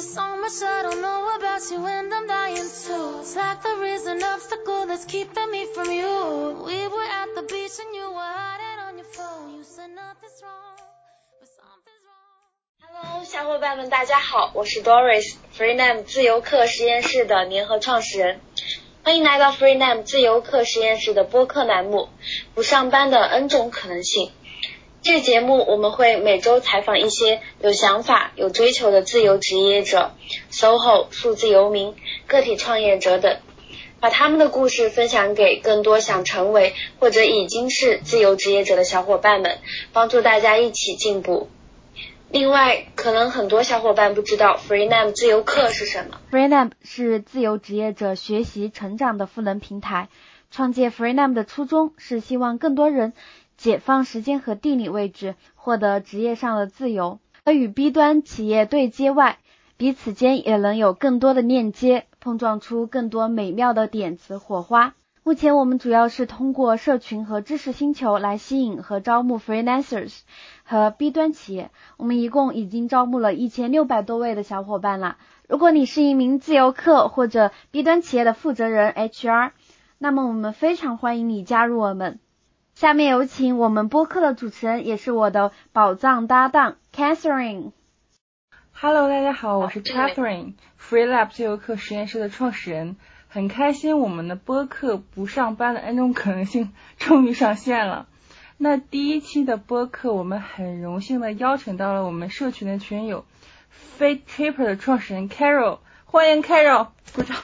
There's so much I don't know about you and I'm dying to. It's like there is an obstacle that's keeping me from you. We were at the beach and you were hiding on your phone. You said nothing's wrong, but something's wrong. Hello，小伙伴们，大家好，我是 Doris，FreeName 自由课实验室的联合创始人。欢迎来到 FreeName 自由课实验室的播客栏目《不上班的 N 种可能性》。这个节目我们会每周采访一些有想法、有追求的自由职业者、SOHO、数字游民、个体创业者等，把他们的故事分享给更多想成为或者已经是自由职业者的小伙伴们，帮助大家一起进步。另外，可能很多小伙伴不知道 FreeName 自由课是什么。FreeName 是自由职业者学习成长的赋能平台。创建 FreeName 的初衷是希望更多人解放时间和地理位置，获得职业上的自由。而与 B 端企业对接外，彼此间也能有更多的链接，碰撞出更多美妙的点子火花。目前我们主要是通过社群和知识星球来吸引和招募 freelancers 和 B 端企业。我们一共已经招募了一千六百多位的小伙伴了。如果你是一名自由客或者 B 端企业的负责人 HR，那么我们非常欢迎你加入我们。下面有请我们播客的主持人，也是我的宝藏搭档 Catherine。Hello，大家好，我是 Catherine，FreeLab 自由课实验室的创始人，很开心我们的播客不上班的 N 种可能性终于上线了。那第一期的播客，我们很荣幸的邀请到了我们社群的群友 Fate Tripper 的创始人 Carol，欢迎 Carol，鼓掌。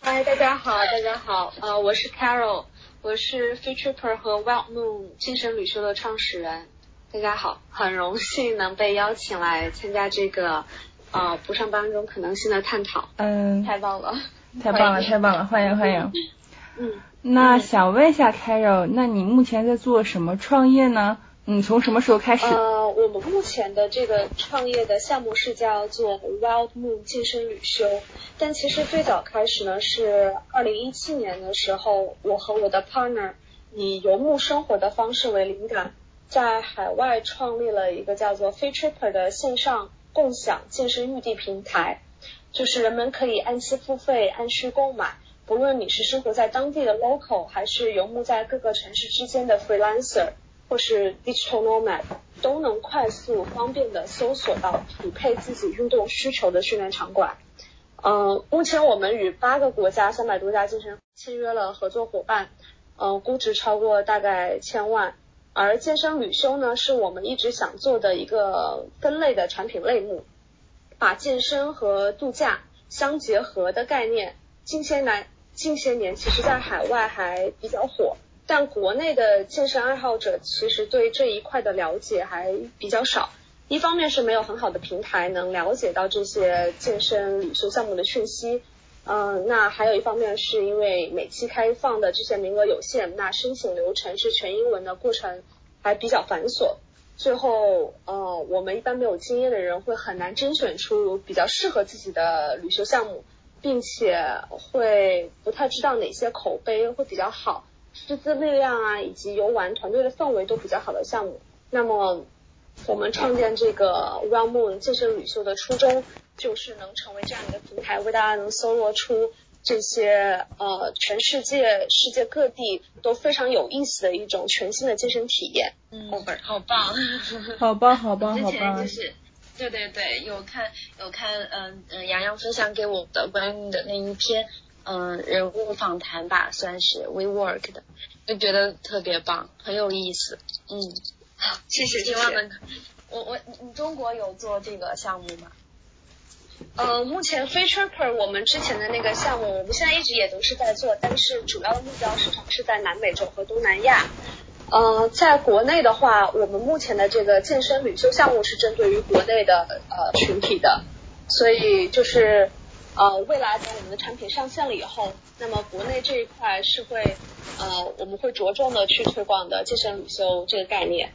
嗨，大家好，大家好，呃，我是 Carol，我是 Featureper 和 Wild Moon 精神旅修的创始人。大家好，很荣幸能被邀请来参加这个呃不上班中可能性的探讨，嗯，太棒了。太棒了，太棒了，欢迎欢迎。嗯，那想问一下 Carol，那你目前在做什么创业呢？你从什么时候开始？呃，我们目前的这个创业的项目是叫做 Wild Moon 健身旅修，但其实最早开始呢是二零一七年的时候，我和我的 partner 以游牧生活的方式为灵感，在海外创立了一个叫做 Free Tripper 的线上共享健身预地平台，就是人们可以按期付费、按需购买，不论你是生活在当地的 local，还是游牧在各个城市之间的 freelancer。或是 digital nomad 都能快速方便的搜索到匹配自己运动需求的训练场馆。嗯，目前我们与八个国家三百多家健身签约了合作伙伴，嗯，估值超过大概千万。而健身旅修呢，是我们一直想做的一个分类的产品类目，把健身和度假相结合的概念，近些来近些年其实在海外还比较火。但国内的健身爱好者其实对这一块的了解还比较少，一方面是没有很好的平台能了解到这些健身旅修项目的讯息，嗯，那还有一方面是因为每期开放的这些名额有限，那申请流程是全英文的过程还比较繁琐，最后呃我们一般没有经验的人会很难甄选出比较适合自己的旅修项目，并且会不太知道哪些口碑会比较好。师资力量啊，以及游玩团队的氛围都比较好的项目。那么，我们创建这个 Well Moon 健身旅秀的初衷，就是能成为这样一个平台，为大家能搜罗出这些呃全世界世界各地都非常有意思的一种全新的健身体验。嗯，好棒，好棒，好棒，之好棒前就！是，对对对，有看有看，嗯嗯，洋洋分享给我的关于你的那一篇，嗯，人物访谈吧，算是 WeWork 的，就觉得特别棒，很有意思，嗯，好，谢谢希望能，我我你你中国有做这个项目吗？呃，目前 Featureper 我们之前的那个项目，我们现在一直也都是在做，但是主要的目标市场是在南美洲和东南亚。呃，在国内的话，我们目前的这个健身旅修项目是针对于国内的呃群体的，所以就是呃未来等我们的产品上线了以后，那么国内这一块是会呃我们会着重的去推广的健身旅修这个概念。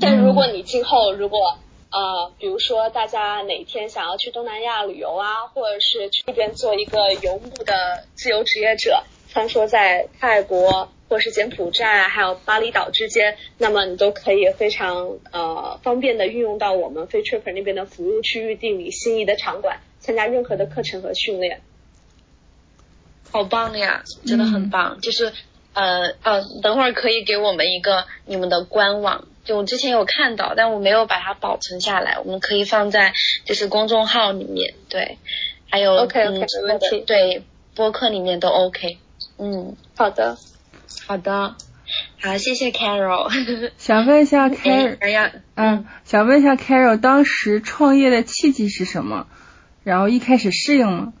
但如果你今后如果呃，比如说大家哪天想要去东南亚旅游啊，或者是去那边做一个游牧的自由职业者，穿梭在泰国、或是柬埔寨还有巴厘岛之间，那么你都可以非常呃方便的运用到我们 f e t r i p 那边的服务区域定理心仪的场馆，参加任何的课程和训练。好棒呀，真的很棒。就是呃呃，等会儿可以给我们一个你们的官网，就我之前有看到，但我没有把它保存下来，我们可以放在就是公众号里面，对，还有 OK OK 嗯没问题。对播客里面都 OK。嗯，好的，好的，好，谢谢 Carol。想问一下 哎 Carol，哎呀，嗯，想问一下 Carol，当时创业的契机是什么？然后一开始适应吗？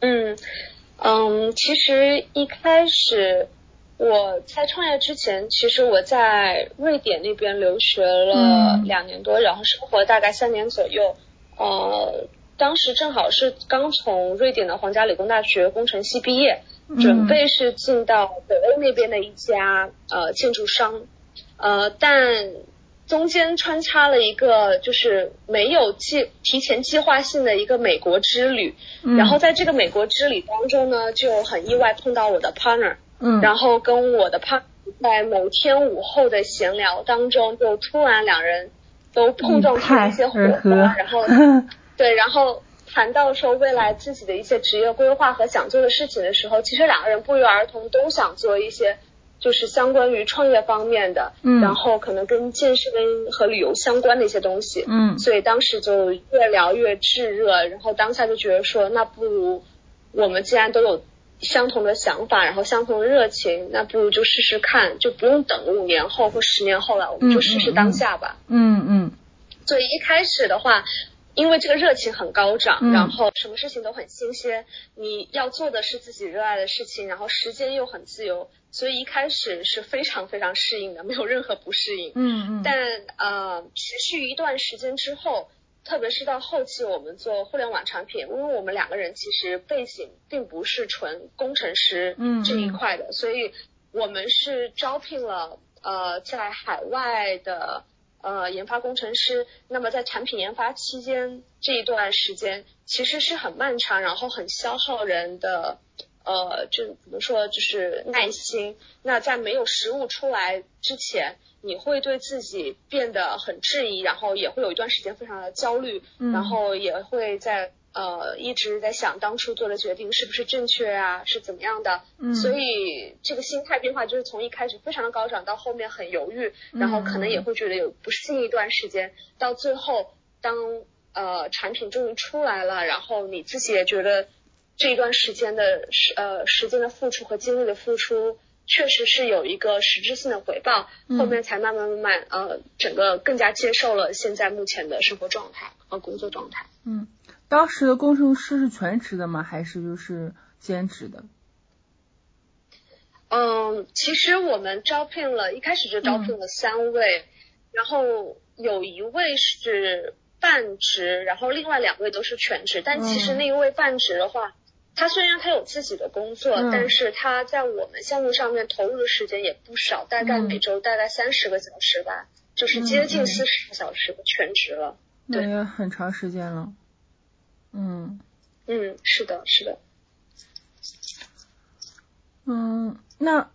嗯嗯，其实一开始我在创业之前，其实我在瑞典那边留学了嗯两年多，然后生活大概三年左右。呃，当时正好是刚从瑞典的皇家理工大学工程系毕业，准备是进到北欧那边的一家呃建筑商，呃，但中间穿插了一个就是没有计提前计划性的一个美国之旅，嗯。然后在这个美国之旅当中呢，就很意外碰到我的 partner，嗯，然后跟我的 partner 在某天午后的闲聊当中，就突然两人都碰撞出了一些火花然后 对，然后谈到说未来自己的一些职业规划和想做的事情的时候，其实两个人不约而同都想做一些就是相关于创业方面的，嗯。然后可能跟健身和旅游相关的一些东西，嗯。所以当时就越聊越炙热，然后当下就觉得说，那不如我们既然都有相同的想法，然后相同的热情，那不如就试试看，就不用等五年后或十年后了，我们就试试当下吧。嗯嗯。所以一开始的话，因为这个热情很高涨，嗯。然后什么事情都很新鲜，你要做的是自己热爱的事情，然后时间又很自由，所以一开始是非常非常适应的，没有任何不适应。嗯嗯，但呃，持续一段时间之后，特别是到后期我们做互联网产品，因为我们两个人其实背景并不是纯工程师嗯这一块的，所以我们是招聘了呃在海外的呃研发工程师。那么在产品研发期间这一段时间，其实是很漫长，然后很消耗人的。呃，就怎么说，就是耐心。那在没有实物出来之前，你会对自己变得很质疑，然后也会有一段时间非常的焦虑，嗯然后也会在呃一直在想当初做的决定是不是正确啊，是怎么样的。嗯所以这个心态变化就是从一开始非常的高涨，到后面很犹豫，然后可能也会觉得有不适应一段时间，到最后当呃产品终于出来了，然后你自己也觉得这一段时间的时呃时间的付出和精力的付出。确实是有一个实质性的回报，嗯后面才慢慢慢慢呃，整个更加接受了现在目前的生活状态和工作状态。嗯，当时的工程师是全职的吗？还是就是兼职的？嗯，其实我们招聘了，一开始就招聘了三位，然后有一位是半职，然后另外两位都是全职。但其实嗯那一位半职的话，他虽然他有自己的工作，嗯但是他在我们项目上面投入的时间也不少，大概嗯每周大概三十个小时吧，就是接近四十个小时的全职了。那对也很长时间了。嗯嗯，是的，是的。嗯，那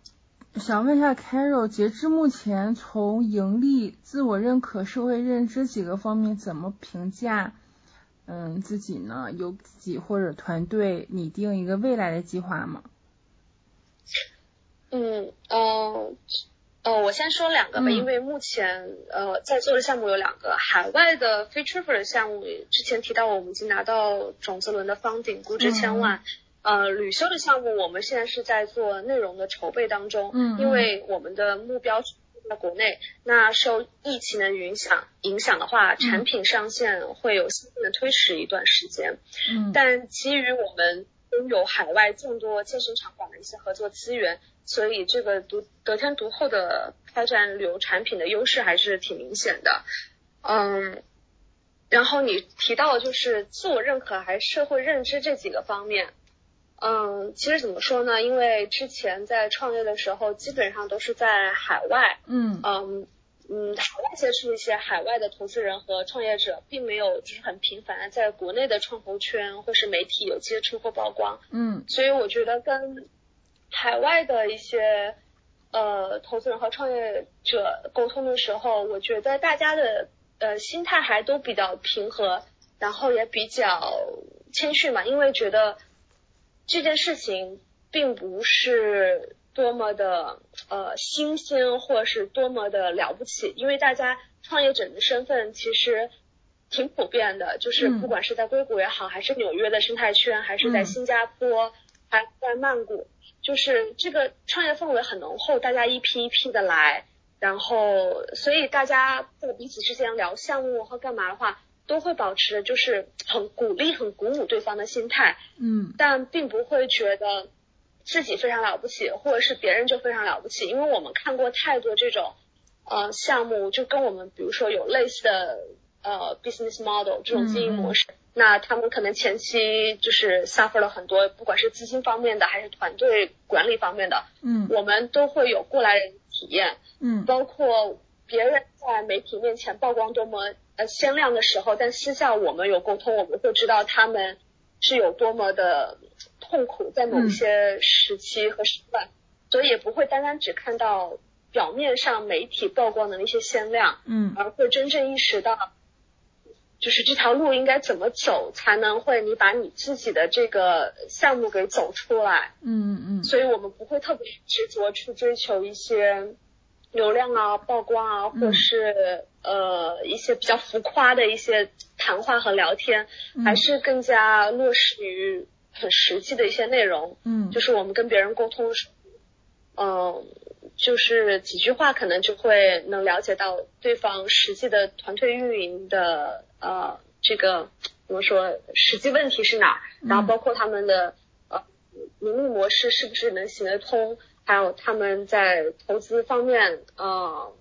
想问一下 Carol，截至目前，从盈利、自我认可、社会认知几个方面，怎么评价嗯自己呢？有自己或者团队拟定一个未来的计划吗？嗯呃呃，我先说两个吧，嗯因为目前呃在做的项目有两个，海外的 Tripper 的项目，之前提到我们已经拿到种子轮的 funding，估值千万。呃，旅修的项目我们现在是在做内容的筹备当中，嗯嗯因为我们的目标是在国内，那受疫情的影响影响的话，产品上线会有新的推迟一段时间。嗯但基于我们拥有海外众多健身场馆的一些合作资源，所以这个独得天独厚的开展旅游产品的优势还是挺明显的。嗯，然后你提到就是自我认可还是社会认知这几个方面。嗯，其实怎么说呢？因为之前在创业的时候，基本上都是在海外，嗯嗯嗯，海外接触一些海外的投资人和创业者，并没有就是很频繁在国内的创投圈或是媒体有接触或曝光，嗯。所以我觉得跟海外的一些呃投资人和创业者沟通的时候，我觉得大家的呃心态还都比较平和，然后也比较谦逊嘛，因为觉得这件事情并不是多么的呃新鲜，或是多么的了不起，因为大家创业者的身份其实。挺普遍的，就是不管是在硅谷也好，还是纽约的生态圈，还是在新加坡，还在曼谷，就是这个创业氛围很浓厚，大家一批一批的来，然后所以大家在彼此之间聊项目或干嘛的话，都会保持就是很鼓励、很鼓舞对方的心态，嗯，但并不会觉得自己非常了不起，或者是别人就非常了不起，因为我们看过太多这种呃项目，就跟我们比如说有类似的。呃，business model 这种经营模式，那他们可能前期就是 suffer 了很多，不管是资金方面的还是团队管理方面的，嗯，我们都会有过来人体验，嗯，包括别人在媒体面前曝光多么呃鲜亮的时候，但私下我们有沟通，我们会知道他们是有多么的痛苦，在某些时期和时段，所以也不会单单只看到表面上媒体曝光的那些鲜亮，嗯，而会真正意识到。就是这条路应该怎么走才能会你把你自己的这个项目给走出来？嗯嗯。所以我们不会特别执着去追求一些流量啊、曝光啊，或是呃一些比较浮夸的一些谈话和聊天，还是更加落实于很实际的一些内容。嗯。就是我们跟别人沟通嗯。就是几句话可能就会能了解到对方实际的团队运营的呃这个怎么说实际问题是哪，然后包括他们的呃盈利模式是不是能行得通，还有他们在投资方面呃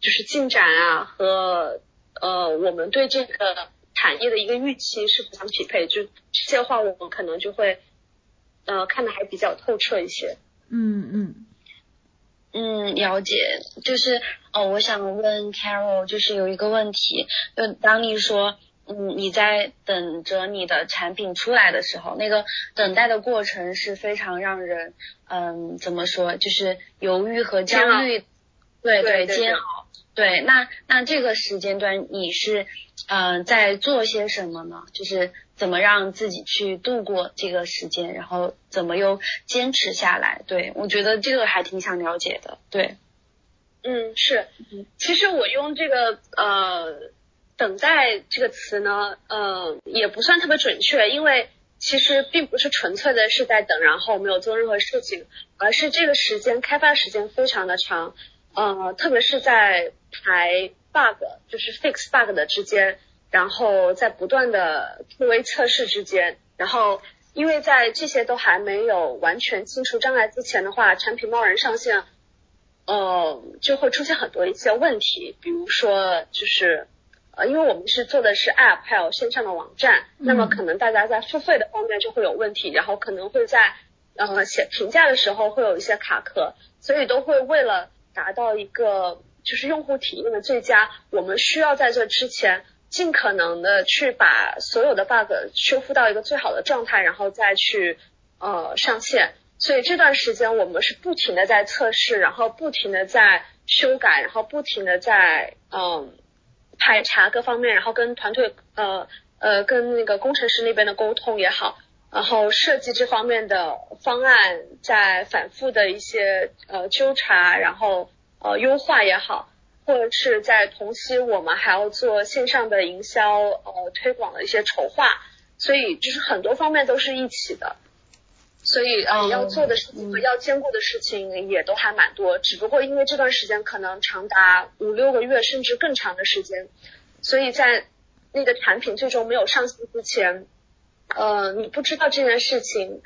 就是进展啊和呃我们对这个产业的一个预期是不相匹配，就这些话我们可能就会呃看的还比较透彻一些。嗯嗯。嗯，了解，就是哦，我想问 Carol，就是有一个问题，就当你说，嗯，你在等着你的产品出来的时候，那个等待的过程是非常让人，嗯，怎么说，就是犹豫和焦虑，对对煎熬，对，那那这个时间段你是，嗯，在做些什么呢？就是。怎么让自己去度过这个时间，然后怎么又坚持下来？对我觉得这个还挺想了解的。对，嗯，是，其实我用这个呃等待这个词呢，呃也不算特别准确，因为其实并不是纯粹的是在等，然后没有做任何事情，而是这个时间开发时间非常的长，呃，特别是在排 bug，就是 fix bug 的之间。然后在不断的 QA 测试之间，然后因为在这些都还没有完全清除障碍之前的话，产品贸然上线，呃，就会出现很多一些问题，比如说就是呃，因为我们是做的是 App 还有线上的网站，那么可能大家在付费的方面就会有问题，然后可能会在呃写评价的时候会有一些卡壳，所以都会为了达到一个就是用户体验的最佳，我们需要在这之前。尽可能的去把所有的 bug 修复到一个最好的状态，然后再去呃上线。所以这段时间我们是不停的在测试，然后不停的在修改，然后不停的在嗯排查各方面，然后跟团队呃呃跟那个工程师那边的沟通也好，然后设计这方面的方案在反复的一些呃纠察，然后呃优化也好。或者是在同期，我们还要做线上的营销，呃，推广的一些筹划，所以就是很多方面都是一起的，所以呃，要做的事情和要兼顾的事情也都还蛮多，只不过因为这段时间可能长达五六个月甚至更长的时间，所以在那个产品最终没有上线之前，呃，你不知道这件事情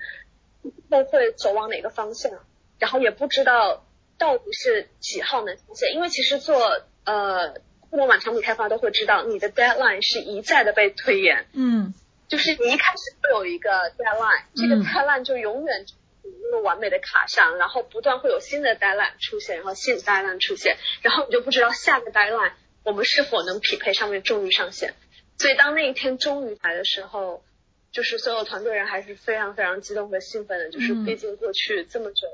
会会走往哪个方向，然后也不知道。到底是几号能出现？因为其实做呃互联网产品开发都会知道，你的 deadline 是一再的被推延。嗯，就是你一开始会有一个 deadline，这个 deadline 就永远那么完美的卡上，然后不断会有新的 deadline 出现，然后新的 deadline 出现，然后你就不知道下个 deadline 我们是否能匹配上面终于上线。所以当那一天终于来的时候，就是所有团队人还是非常非常激动和兴奋的，就是毕竟过去这么久。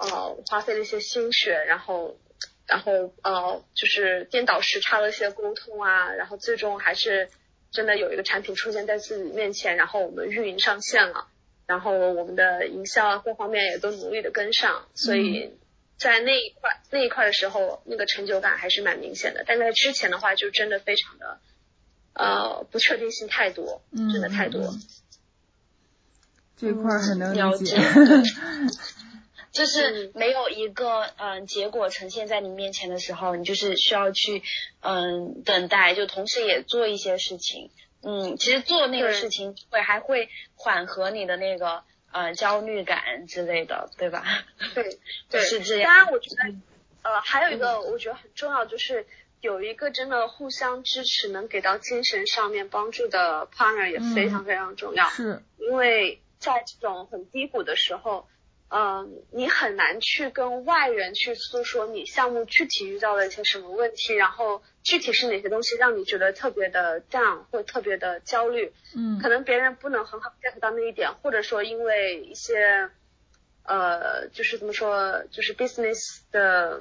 呃花费了一些心血，然后然后呃就是颠倒时差的一些沟通啊，然后最终还是真的有一个产品出现在自己面前，然后我们运营上线了，然后我们的营销啊各方面也都努力的跟上，所以在那一块那一块的时候，那个成就感还是蛮明显的。但在之前的话，就真的非常的呃不确定性太多，嗯真的太多。嗯这块儿很能了理解解。就是没有一个嗯结果呈现在你面前的时候，你就是需要去嗯等待，就同时也做一些事情。嗯，其实做那个事情会还会缓和你的那个呃焦虑感之类的，对吧？对 对，是这样当然，我觉得呃还有一个我觉得很重要，就是有一个真的互相支持，能给到精神上面帮助的 partner 也非常非常重要。是，因为在这种很低谷的时候，嗯、你很难去跟外人去诉说你项目具体遇到了一些什么问题，然后具体是哪些东西让你觉得特别的 down 或特别的焦虑。嗯可能别人不能很好 get 到那一点，或者说因为一些呃，就是怎么说，就是 business 的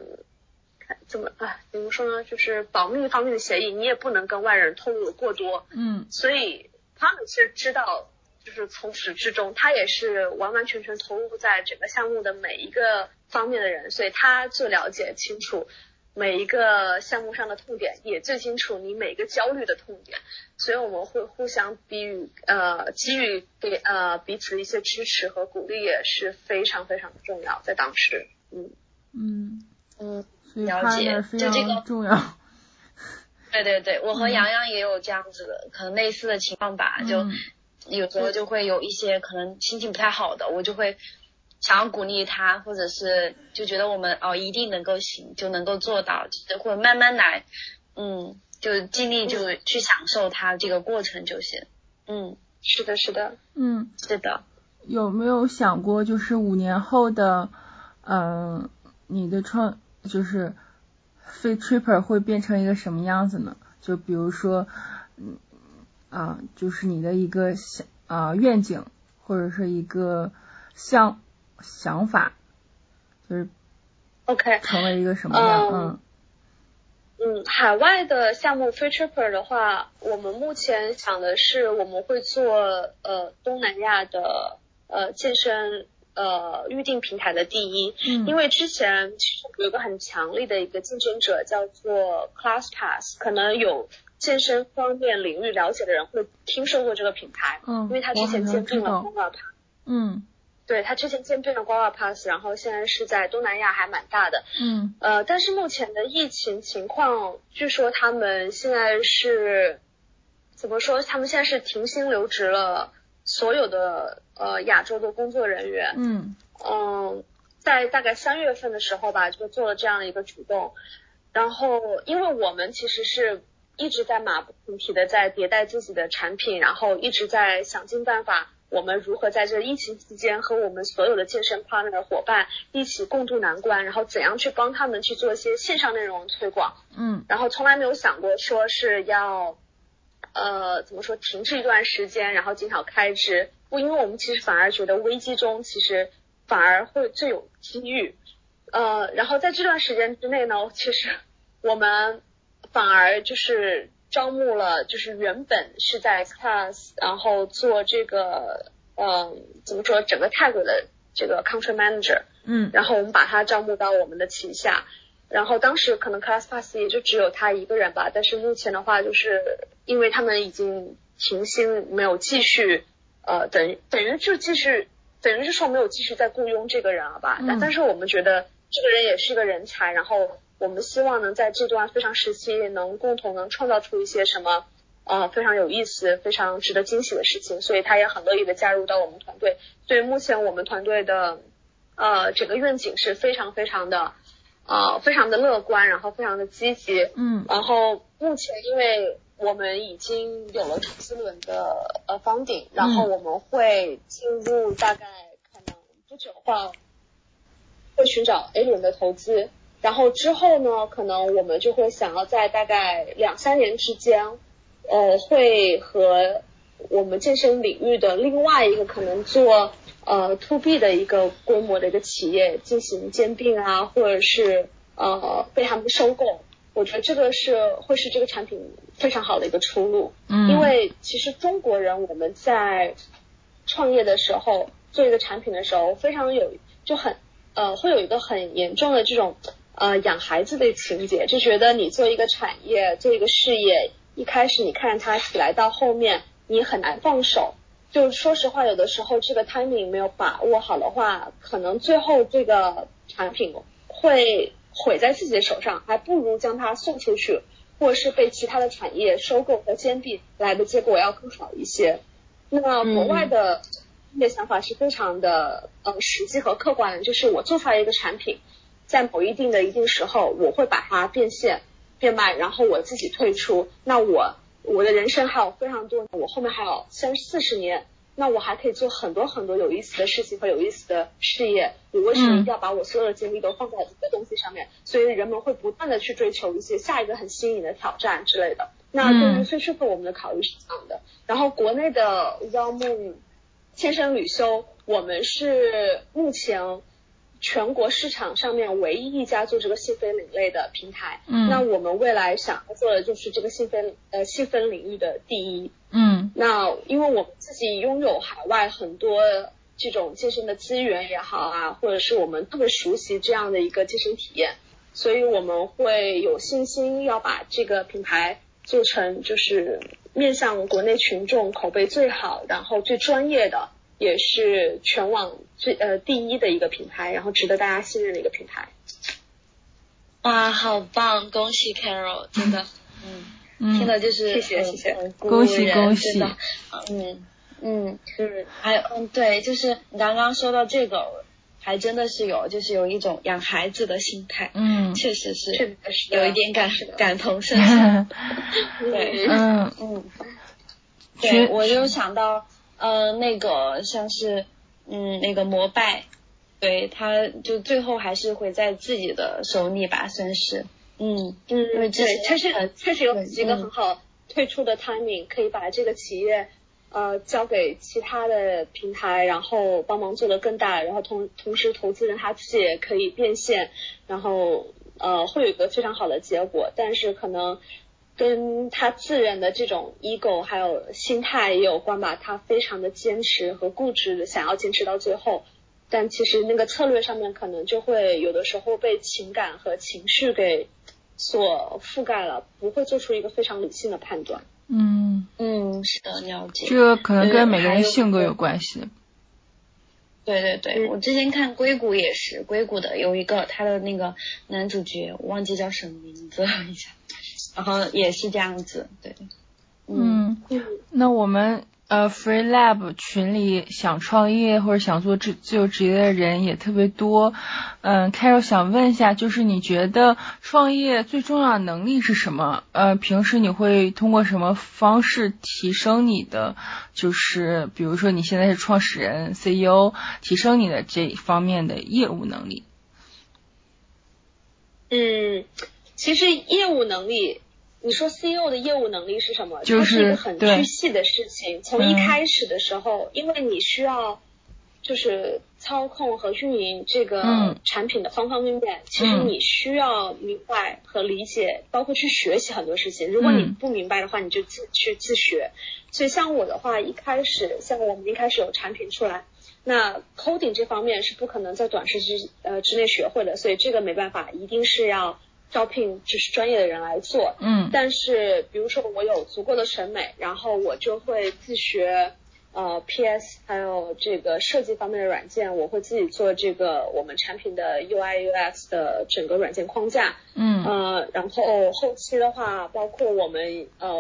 怎么啊，怎么说呢，就是保密方面的协议，你也不能跟外人透露过多，嗯。所以他们是知道，就是从始至终，他也是完完全全投入在整个项目的每一个方面的人，所以他最了解清楚每一个项目上的痛点，也最清楚你每个焦虑的痛点，所以我们会互相给予呃给予给呃彼此一些支持和鼓励，也是非常非常的重要，在当时，嗯。嗯，嗯，了解就这个常重要。对对对，我和嗯。洋洋也有这样子的，可能类似的情况吧，就嗯。有时候就会有一些可能心情不太好的，我就会想要鼓励他，或者是就觉得我们哦一定能够行，就能够做到，就是或者慢慢来，嗯，就尽力就去享受他这个过程就行。嗯，是的，是的，嗯，是的，有没有想过，就是五年后的，嗯、你的创就是 Fit Tripper 会变成一个什么样子呢？就比如说，嗯啊，就是你的一个想啊愿景，或者是一个想想法，就是 OK，成为一个什么样？嗯嗯嗯，海外的项目 free tripper 的话，我们目前想的是我们会做呃东南亚的呃健身呃预定平台的第一，嗯，因为之前其实有一个很强力的一个竞争者叫做 ClassPass，可能有健身方面领域了解的人会听说过这个品牌，嗯，因为他之前兼并了知道，Polar 嗯。对，他之前兼并了 Guava Pass，然后现在是在东南亚还蛮大的。嗯。呃，但是目前的疫情情况，据说他们现在是怎么说？他们现在是停薪留职了所有的呃亚洲的工作人员。嗯嗯，在大概三月份的时候吧，就做了这样的一个举动。然后，因为我们其实是一直在马不停蹄的在迭代自己的产品，然后一直在想尽办法，我们如何在这疫情期间和我们所有的健身 partner 的伙伴一起共度难关，然后怎样去帮他们去做一些线上内容推广。嗯然后从来没有想过说是要，呃，怎么说停滞一段时间，然后减少开支。不，因为我们其实反而觉得危机中其实反而会最有机遇。呃，然后在这段时间之内呢，其实我们反而就是招募了，就是原本是在 Class，然后做这个，呃，怎么说，整个泰国的这个 Country Manager。嗯然后我们把他招募到我们的旗下。然后当时可能 ClassPass 也就只有他一个人吧，但是目前的话，就是因为他们已经停薪，没有继续，呃，等于等于就继续，等于是说没有继续再雇佣这个人了吧。但、嗯但是我们觉得这个人也是一个人才，然后我们希望能在这段非常时期，能共同能创造出一些什么。呃，非常有意思、非常值得惊喜的事情，所以他也很乐意的加入到我们团队。所以目前我们团队的呃，整个愿景是非常非常的，呃，非常的乐观，然后非常的积极。嗯然后目前因为我们已经有了投资轮的呃 funding，然后我们会进入大概可能不久后会寻找 A 轮的投资，然后之后呢，可能我们就会想要在大概两三年之间，呃，会和我们健身领域的另外一个可能做呃 to B 的一个规模的一个企业进行兼并啊，或者是呃被他们收购，我觉得这个是会是这个产品非常好的一个出路。嗯，因为其实中国人我们在创业的时候做一个产品的时候，非常有就很呃会有一个很严重的这种呃养孩子的情节，就觉得你做一个产业做一个事业，一开始你看着它起来，到后面你很难放手。就说实话，有的时候这个 timing 没有把握好的话，可能最后这个产品会毁在自己的手上，还不如将它送出去，或者是被其他的产业收购和兼并来的结果要更好一些。那国外的业想法是非常的呃实际和客观的，就是我做出来一个产品，在某一定的一定时候，我会把它变现变卖，然后我自己退出。那我我的人生还有非常多，我后面还有三四十年，那我还可以做很多很多有意思的事情和有意思的事业。我为什么一定要把我所有的精力都放在一个东西上面？所以人们会不断的去追求一些下一个很新颖的挑战之类的。那对于最适合我们的考虑是这样的。然后国内的 Well Moon 千生旅修，我们是目前全国市场上面唯一一家做这个细分领类的平台。嗯那我们未来想要做的就是这个细分呃细分领域的第一。嗯那因为我们自己拥有海外很多这种健身的资源也好啊，或者是我们特别熟悉这样的一个健身体验，所以我们会有信心要把这个品牌做成就是面向国内群众口碑最好，然后最专业的，也是全网最呃第一的一个品牌，然后值得大家信任的一个品牌。哇，好棒！恭喜 Carol，真的，嗯，嗯，听的就是谢谢谢谢。恭喜恭喜真的。嗯。嗯，嗯，还有嗯对，就是你刚刚说到这个，还真的是有，就是有一种养孩子的心态，嗯。确实是确实，是，有一点感，感同身受，对，嗯。嗯，对，我就想到，呃，那个像是，嗯，那个摩拜，对，他就最后还是会在自己的手里吧，算是，嗯，嗯，对，确实确实有几个嗯很好退出的 timing，可以把这个企业呃交给其他的平台，然后帮忙做得更大，然后同同时投资人他自己也可以变现，然后呃会有一个非常好的结果，但是可能。跟他自认的这种 ego 还有心态也有关吧，他非常的坚持和固执的想要坚持到最后，但其实那个策略上面可能就会有的时候被情感和情绪给所覆盖了，不会做出一个非常理性的判断。嗯，嗯，是的，了解。这个可能跟每个人性格有关系。对对对，嗯我之前看硅谷也是，硅谷的有一个他的那个男主角，我忘记叫什么名字了一下，然后也是这样子，对，嗯嗯，那我们呃 Free Lab 群里想创业或者想做自自由职业的人也特别多。嗯，Carol 想问一下，就是你觉得创业最重要的能力是什么？呃，平时你会通过什么方式提升你的，就是比如说你现在是创始人 CEO，提升你的这一方面的业务能力？嗯，其实业务能力，你说 CEO 的业务能力是什么？就是它是一个很巨细的事情。从一嗯开始的时候，因为你需要就是操控和运营这个嗯产品的方方面面，其实嗯你需要明白和理解，包括去学习很多事情。如果你嗯不明白的话，你就自去自学。所以像我的话，一开始像我们一开始有产品出来。那 coding 这方面是不可能在短时之呃之内学会的，所以这个没办法，一定是要招聘就是专业的人来做。嗯但是比如说我有足够的审美，然后我就会自学呃 PS 还有这个设计方面的软件，我会自己做这个我们产品的 UI UX 的整个软件框架。嗯呃，然后后期的话，包括我们呃，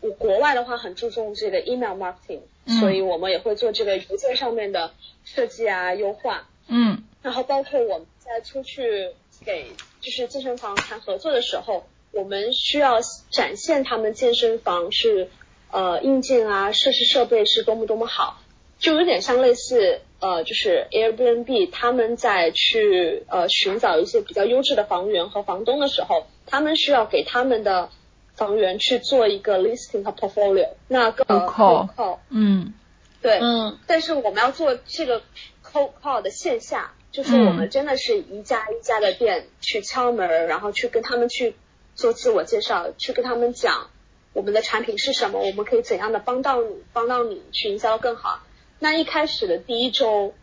我国外的话很注重这个 email marketing，、嗯所以我们也会做这个邮件上面的设计啊、优化。嗯然后包括我们在出去给就是健身房谈合作的时候，我们需要展现他们健身房是呃硬件啊、设施设备是多么多么好，就有点像类似呃就是 Airbnb 他们在去呃寻找一些比较优质的房源和房东的时候，他们需要给他们的房源去做一个 listing 和 portfolio，那个入扣入扣嗯。对，嗯。但是我们要做这个 cold call 的线下，就是我们真的是一家一家的店去敲门，然后去跟他们去做自我介绍，去跟他们讲我们的产品是什么，我们可以怎样的帮到你，帮到你去营销的更好。那一开始的第一周，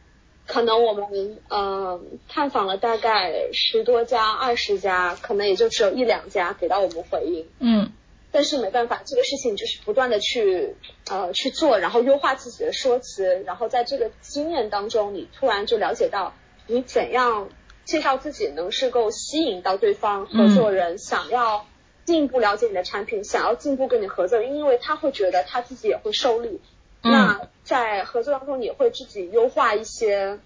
可能我们呃探访了大概十多家、二十家，可能也就只有一两家给到我们回应。嗯但是没办法，这个事情就是不断的去呃去做，然后优化自己的说辞，然后在这个经验当中，你突然就了解到你怎样介绍自己能是够吸引到对方合作人，想要进一步了解你的产品，想要进一步跟你合作，因为他会觉得他自己也会受力。嗯那在合作当中，也会自己优化一些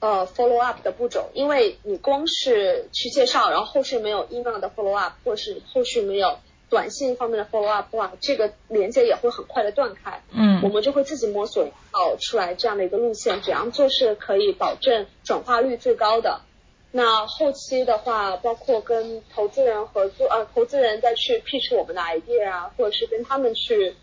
呃 follow up 的步骤，因为你光是去介绍，然后后续没有 email 的 follow up，或是后续没有短信方面的 follow up 的话，这个连接也会很快的断开。嗯我嗯们就会自己摸索搞出来这样的一个路线，怎样做是可以保证转化率最高的。那后期的话，包括跟投资人合作，呃，投资人再去 pitch 我们的 idea 啊，或者是跟他们去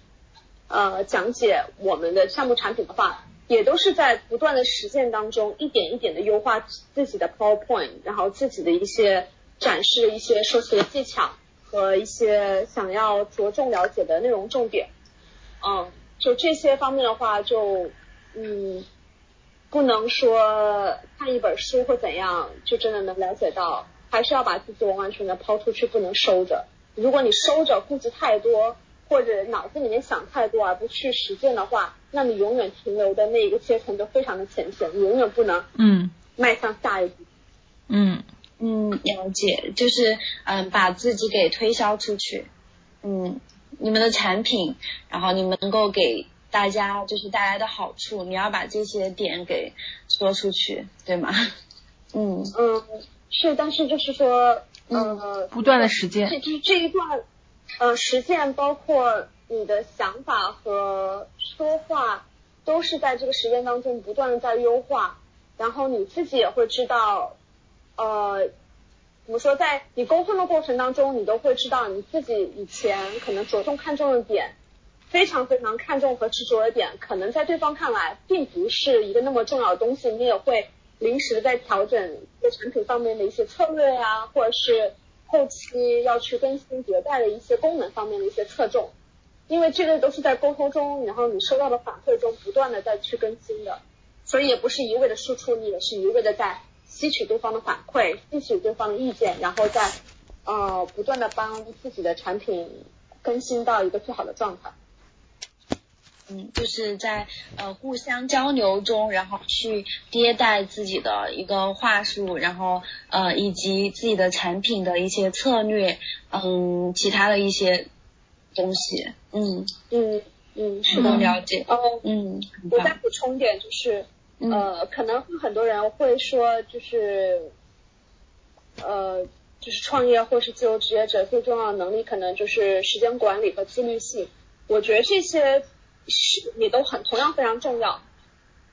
呃讲解我们的项目产品的话，也都是在不断的实践当中，一点一点的优化自己的 PowerPoint，然后自己的一些展示一些说辞的技巧和一些想要着重了解的内容重点。嗯，就这些方面的话，就嗯，不能说看一本书或怎样，就真的能了解到，还是要把自己完完全全抛出去，不能收着。如果你收着，顾忌太多，或者脑子里面想太多而不去实践的话，那你永远停留的那一个阶层就非常的浅显，你永远不能嗯迈向下一步。嗯嗯，了解，就是嗯，把自己给推销出去，嗯，你们的产品，然后你们能够给大家就是带来的好处，你要把这些点给说出去，对吗？嗯。嗯，是，但是就是说，呃，不断的实践。这这这一段，呃，实践包括你的想法和说话，都是在这个实践当中不断的在优化，然后你自己也会知道，呃，怎么说，在你沟通的过程当中，你都会知道你自己以前可能着重看重的点，非常非常看重和执着的点，可能在对方看来并不是一个那么重要的东西，你也会临时的在调整在产品方面的一些策略啊、或者是后期要去更新迭代的一些功能方面的一些侧重，因为这个都是在沟通中，然后你收到的反馈中不断的再去更新的，所以也不是一味的输出，你也是一味的在吸取对方的反馈，吸取对方的意见，然后再呃不断的帮自己的产品更新到一个最好的状态。嗯，就是在呃互相交流中，然后去迭代自己的一个话术，然后呃以及自己的产品的一些策略，嗯，其他的一些东西，嗯，嗯嗯，是的。了解，哦，嗯，我再，补充点，就是嗯呃，可能会很多人会说，就是呃，就是创业或是自由职业者最重要的能力，可能就是时间管理和自律性。我觉得这些是你都很同样非常重要，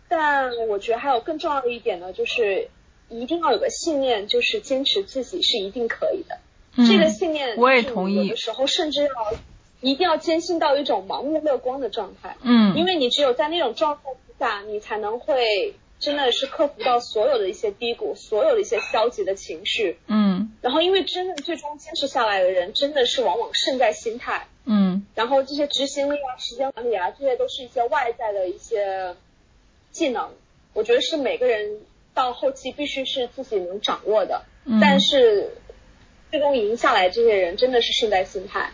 但我觉得还有更重要的一点呢，就是一定要有个信念，就是坚持自己是一定可以的。嗯，这个信念，我也同意有的时候甚至要一定要坚信到一种盲目乐观的状态。嗯，因为你只有在那种状态之下，你才能会真的是克服到所有的一些低谷，所有的一些消极的情绪。嗯然后，因为真正最终坚持下来的人，真的是往往胜在心态。嗯然后这些执行力啊、时间管理啊，这些都是一些外在的一些技能。我觉得是每个人到后期必须是自己能掌握的。嗯，但是最终赢下来这些人真的是胜在心态，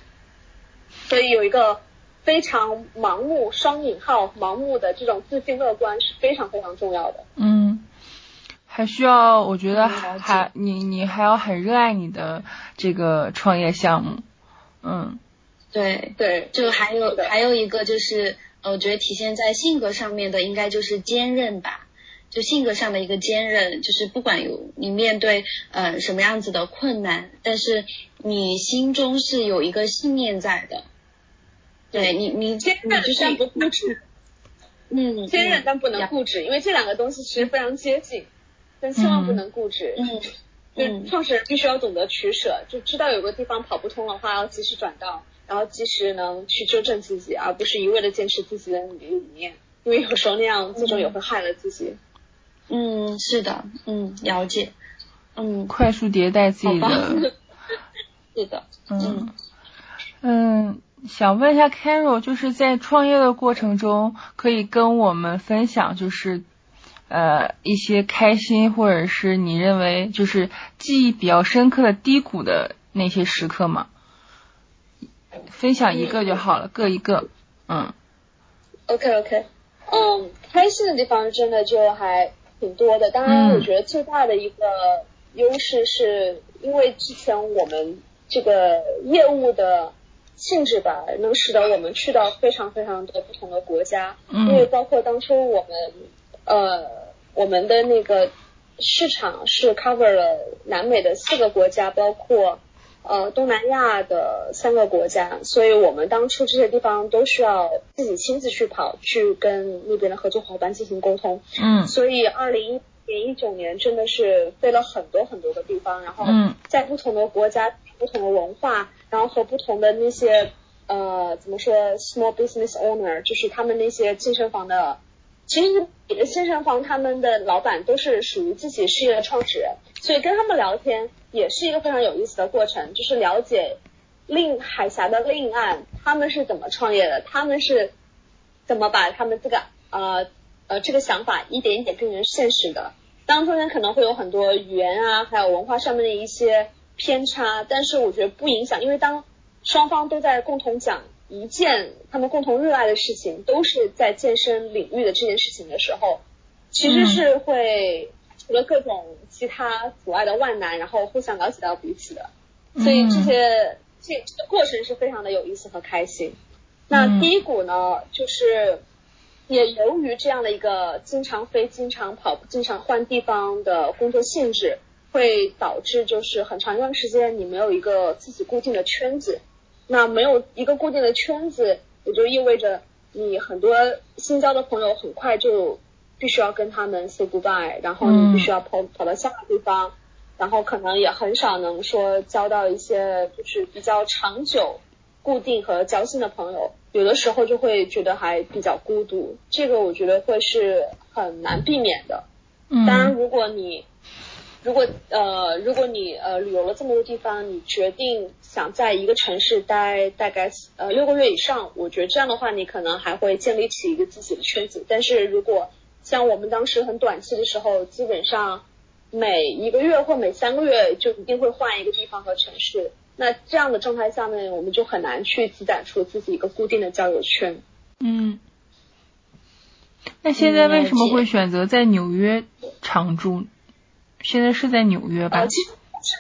所以有一个非常盲目（双引号）盲目的这种自信乐观是非常非常重要的。嗯，还需要，我觉得嗯了解还你你还要很热爱你的这个创业项目，嗯对，对，就还有还有一个就是，呃，我觉得体现在性格上面的，应该就是坚韧吧。就性格上的一个坚韧，就是不管有你面对呃什么样子的困难，但是你心中是有一个信念在的。对你，你坚韧你就是但不固执，嗯，坚韧但不能嗯固执，因为这两个东西其实非常接近，但千万不能固执。嗯就嗯创始人必须要懂得取舍，就知道有个地方跑不通的话，要及时转道，然后及时能去纠正自己，而不是一味的坚持自己的理念。因为有时候那样最终也会害了自己。嗯，是的，嗯，了解，嗯，快速迭代自己的，是的，嗯嗯，想问一下 Carol，就是在创业的过程中，可以跟我们分享，就是呃一些开心或者是你认为就是记忆比较深刻的低谷的那些时刻吗？分享一个就好了，各一个，嗯。OK OK，嗯，开心的地方真的就还。挺多的，当然，我觉得最大的一个优势是因为之前我们这个业务的性质吧，能使得我们去到非常非常多不同的国家。嗯。因为包括当初我们呃我们的那个市场是 cover 了南美的四个国家，包括呃东南亚的三个国家，所以我们当初这些地方都需要自己亲自去跑，去跟那边的合作伙伴进行沟通。嗯。所以二零一年一九年真的是飞了很多很多个地方，然后在不同的国家、不同的文化，然后和不同的那些呃怎么说 small business owner，就是他们那些健身房的，其实健身房他们的老板都是属于自己事业的创始人，所以跟他们聊天。也是一个非常有意思的过程，就是了解另海峡的另一岸他们是怎么创业的，他们是怎么把他们这个呃呃这个想法一点一点变成现实的。当中间可能会有很多语言啊，还有文化上面的一些偏差，但是我觉得不影响，因为当双方都在共同讲一件他们共同热爱的事情，都是在健身领域的这件事情的时候，其实是会。除了各种其他阻碍的万难，然后互相了解到彼此的，所以这些这这个过程是非常的有意思和开心。那低谷呢，就是也由于这样的一个经常飞、经常跑、经常换地方的工作性质，会导致就是很长一段时间你没有一个自己固定的圈子。那没有一个固定的圈子，也就意味着你很多新交的朋友很快就。必须要跟他们 say goodbye，然后你必须要跑跑到下个地方，然后可能也很少能说交到一些就是比较长久、固定和交心的朋友，有的时候就会觉得还比较孤独，这个我觉得会是很难避免的。当然，如果你如果呃如果你呃旅游了这么多地方，你决定想在一个城市待大概呃六个月以上，我觉得这样的话你可能还会建立起一个自己的圈子，但是如果像我们当时很短期的时候，基本上每一个月或每三个月就一定会换一个地方和城市。那这样的状态下面，我们就很难去积攒出自己一个固定的交友圈。嗯。那现在为什么会选择在纽约常住？现在是在纽约吧？其实是，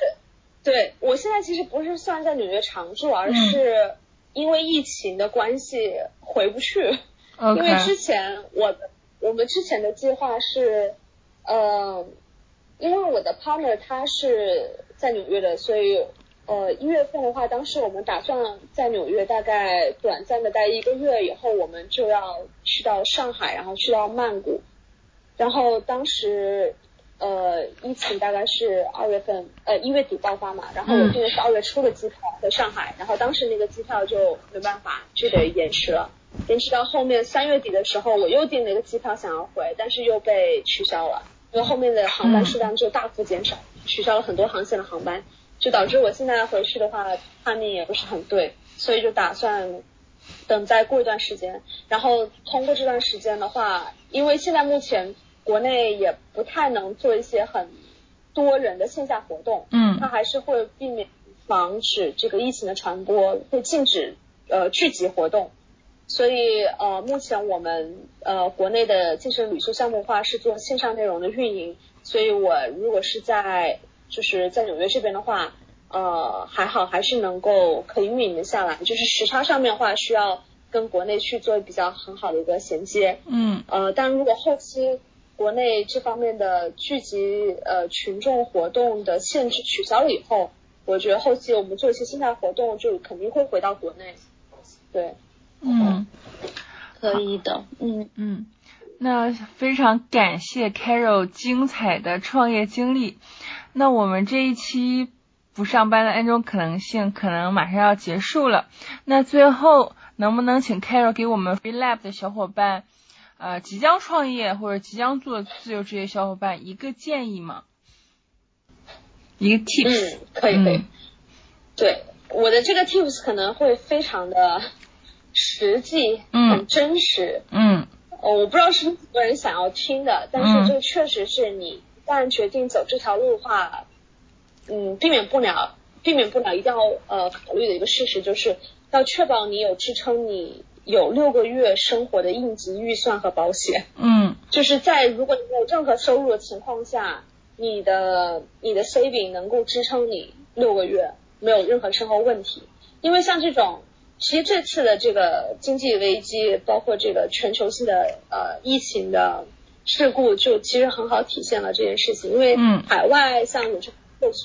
对我现在其实不是算在纽约常住，而是因为疫情的关系回不去。因为之前我的。我们之前的计划是，呃，因为我的 partner 他是在纽约的，所以呃一月份的话，当时我们打算在纽约大概短暂的待一个月，以后我们就要去到上海，然后去到曼谷，然后当时呃疫情大概是二月份呃一月底爆发嘛，然后我订的是二月初的机票在上海，然后当时那个机票就没办法就得延迟了。延迟到后面三月底的时候，我又订了一个机票想要回，但是又被取消了，因为后面的航班数量就大幅减少，取消了很多航线的航班，就导致我现在回去的话，timing 也不是很对，所以就打算等再过一段时间，然后通过这段时间的话，因为现在目前国内也不太能做一些很多人的线下活动，嗯，它还是会避免防止这个疫情的传播，会禁止呃聚集活动。所以呃，目前我们呃国内的健身旅修项目化是做线上内容的运营，所以我如果是在就是在纽约这边的话，呃还好还是能够可以运营的下来，就是时差上面的话需要跟国内去做比较很好的一个衔接，嗯，呃，但如果后期国内这方面的聚集呃群众活动的限制取消了以后，我觉得后期我们做一些线下活动就肯定会回到国内，对。嗯，可以的，嗯嗯，那非常感谢 Carol 精彩的创业经历。那我们这一期不上班的 N 种可能性可能马上要结束了。那最后能不能请 Carol 给我们 Free Lab 的小伙伴呃即将创业或者即将做自由职业小伙伴一个建议吗？一个 tips？嗯，可以可以。嗯对，我的这个 tips 可能会非常的实际，嗯很真实。嗯哦，我不知道是不是很多人想要听的，但嗯是这确实是你一旦决定走这条路的话，嗯，避免不了，避免不了一定要呃考虑的一个事实，就是要确保你有支撑你有六个月生活的应急预算和保险。嗯就是在如果你没有任何收入的情况下，你的你的 saving 能够支撑你六个月，没有任何生活问题。因为像这种，其实这次的这个经济危机，包括这个全球性的呃疫情的事故，就其实很好体现了这件事情。因为嗯海外像远程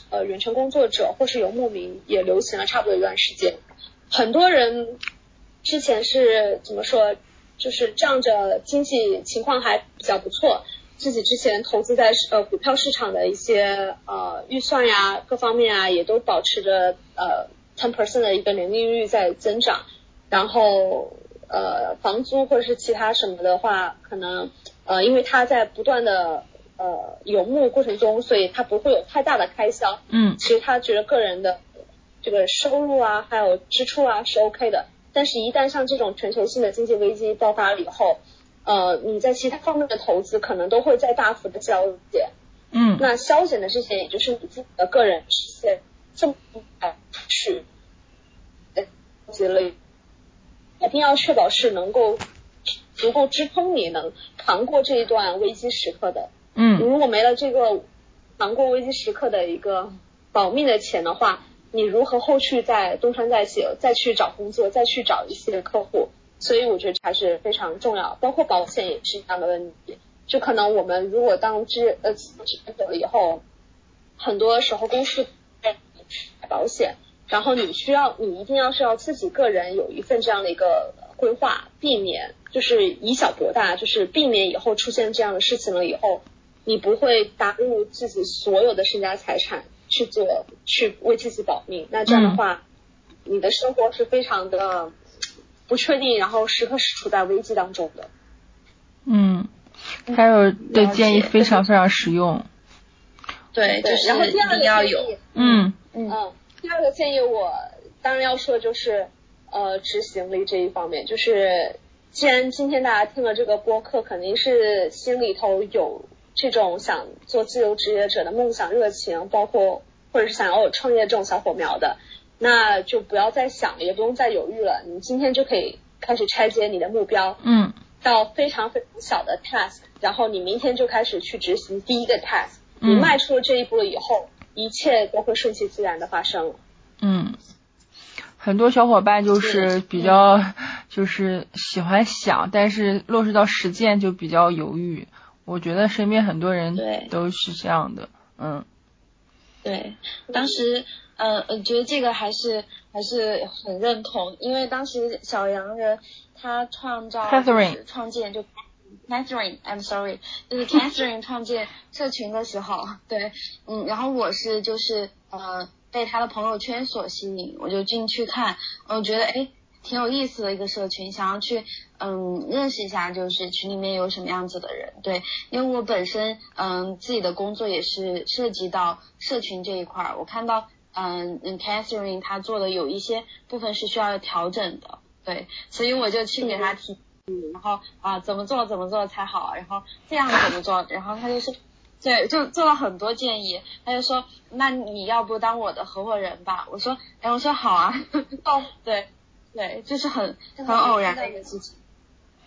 呃远程工作者或是游牧民也流行了差不多一段时间，很多人之前是怎么说，就是仗着经济情况还比较不错，自己之前投资在呃股票市场的一些呃预算呀，各方面啊，也都保持着呃 ten percent 的一个年利率在增长，然后呃房租或者是其他什么的话，可能呃因为他在不断的呃游牧过程中，所以他不会有太大的开销，嗯其实他觉得个人的这个收入啊，还有支出啊是 OK 的。但是，一旦像这种全球性的经济危机爆发了以后，呃，你在其他方面的投资可能都会在大幅的削减。嗯那消减的这些，也就是你自己的个人实现这么去积累，一定要确保是能够足够支撑你能扛过这一段危机时刻的。嗯如果没了这个扛过危机时刻的一个保命的钱的话，你如何后续再东山再起，再去找工作，再去找一些客户？所以我觉得还是非常重要，包括保险也是一样的问题。就可能我们如果当职呃职业者了以后，很多时候公司买保险，然后你需要你一定要是要自己个人有一份这样的一个规划，避免就是以小博大，就是避免以后出现这样的事情了以后，你不会打入自己所有的身家财产去做去为自己保命，那这样的话，你的生活是非常的不确定，然后时刻是处在危机当中的。嗯，还有的建议非常非常实用。对，就是然后第二个一定要建议有，嗯嗯，第二个建议我当然要说的就是呃执行力这一方面，就是既然今天大家听了这个播客，肯定是心里头有这种想做自由职业者的梦想热情，包括或者是想要有创业这种小火苗的，那就不要再想了，也不用再犹豫了，你今天就可以开始拆解你的目标，嗯到非常非常小的 task，然后你明天就开始去执行第一个 task。你嗯迈出了这一步了以后，一切都会顺其自然的发生了。嗯，很多小伙伴就是比较就是喜欢想，但是落实到实践就比较犹豫。我觉得身边很多人对都是这样的。嗯对，当时呃，我觉得这个还是还是很认同，因为当时小洋人他创造 Catherine 创建就 Catherine，I'm sorry，就是 Catherine 创建社群的时候，对，嗯，然后我是就是呃被他的朋友圈所吸引，我就进去看，我觉得哎挺有意思的一个社群，想要去嗯认识一下，就是群里面有什么样子的人，对，因为我本身嗯自己的工作也是涉及到社群这一块儿，我看到嗯嗯 Catherine 她做的有一些部分是需要调整的，对，所以我就去给他提，嗯然后啊怎么做怎么做才好，然后这样怎么做，然后他就说。对，就做了很多建议，他就说，那你要不当我的合伙人吧？我说，然后我说好啊，哦，对，对，就是很很偶然的一个事情。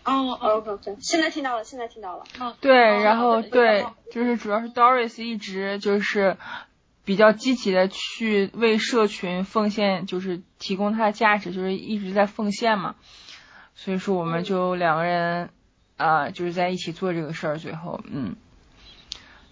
哦哦 OK OK，现在听到了，现在听到了。哦，对，哦然后对，就是主要是 Doris 一直就是比较积极的去为社群奉献，就是提供他的价值，就是一直在奉献嘛。所以说我们就两个人啊、就是在一起做这个事儿，最后嗯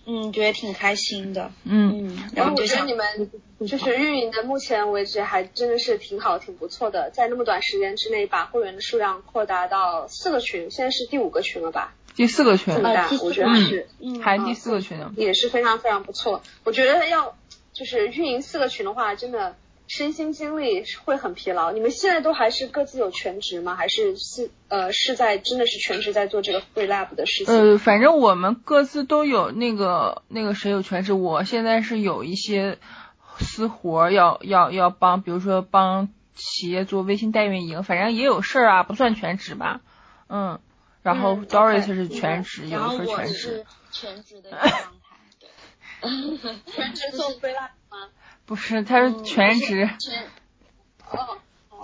嗯，觉得挺开心的。嗯嗯，然后我觉得你们就是运营的，目前为止还真的是挺好、挺不错的，在那么短时间之内把会员的数量扩大到四个群，现在是第五个群了吧？第四个群这么大我觉得嗯是嗯还第四个群呢。也是非常非常不错。我觉得要就是运营四个群的话，真的身心精力会很疲劳。你们现在都还是各自有全职吗？还是是呃是在真的是全职在做这个 free lab 的事情？呃，反正我们各自都有那个那个谁有全职，我现在是有一些私活要要要帮，比如说帮企业做微信代运营，反正也有事儿啊，不算全职吧。嗯，然后嗯 Doris 是全职，有然后的是全职是。全职的一个状态，对，全职做 free lab 吗？不是，他是嗯全职。全哦，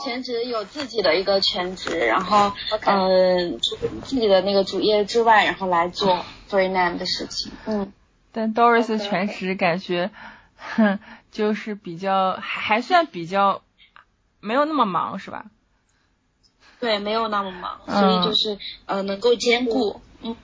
全职有自己的一个全职，然后嗯，除自己的那个主业之外，然后来做 freelance 的事情。嗯，但 Doris 全职感觉，哼，就是比较还还算比较没有那么忙，是吧？对，没有那么忙，嗯所以就是呃能够兼顾。嗯，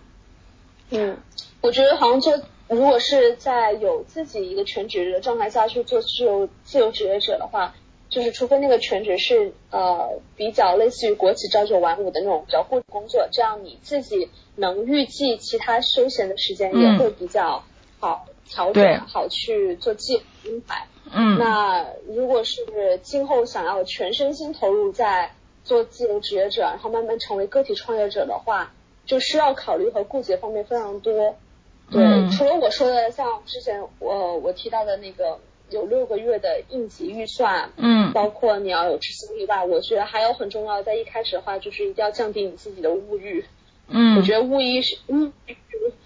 嗯，我觉得好像就如果是在有自己一个全职的状态下去做自由自由职业者的话，就是除非那个全职是呃比较类似于国企朝九晚五的那种比较固定工作，这样你自己能预计其他休闲的时间也嗯会比较好调对整，好去做计安排。嗯那如果是今后想要全身心投入在做自由职业者，然后慢慢成为个体创业者的话，就需要考虑和顾及的方面非常多。对，嗯除了我说的，像之前我我提到的那个有六个月的应急预算，嗯包括你要有执行力吧，我觉得还有很重要，在一开始的话，就是一定要降低你自己的物欲。嗯，我觉得物欲是物欲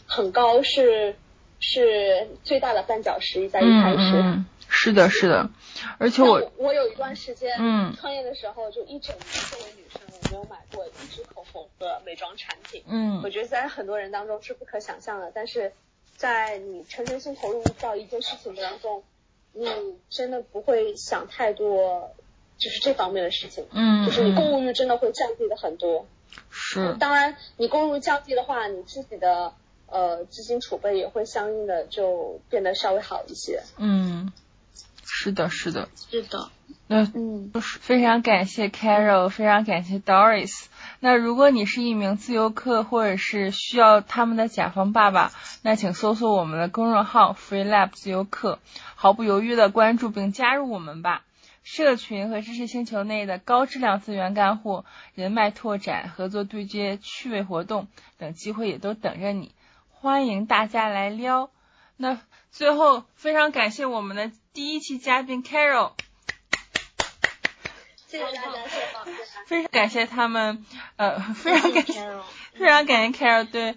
很高是是最大的绊脚石，在一开始。嗯嗯，是的，是的，而且我我有一段时间，嗯创业的时候就一整年作为女生，我没有买过一支口红和美妆产品。嗯我觉得在很多人当中是不可想象的，但是在你全身心投入到一件事情当中，你真的不会想太多，就是这方面的事情。嗯就是你嗯购物欲真的会降低的很多。是当然，你购入欲降低的话，你自己的呃资金储备也会相应的就变得稍微好一些。嗯，是的，是的。是的。那嗯，非常感谢 Carol，非常感谢 Doris。那如果你是一名自由客，或者是需要他们的甲方爸爸，那请搜索我们的公众号 FreeLab 自由课，毫不犹豫的关注并加入我们吧。社群和知识星球内的高质量资源干货、人脉拓展、合作对接、趣味活动等机会也都等着你，欢迎大家来撩。那最后非常感谢我们的第一期嘉宾 Carol。非常感谢他们，呃，非常感谢，非常感谢 Carol 对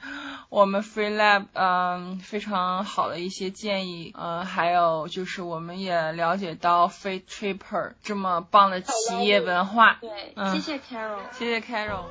我们 Free Lab 嗯、非常好的一些建议，呃，还有就是我们也了解到 Free Tripper 这么棒的企业文化，对，嗯谢谢 Carol。谢谢 Carol。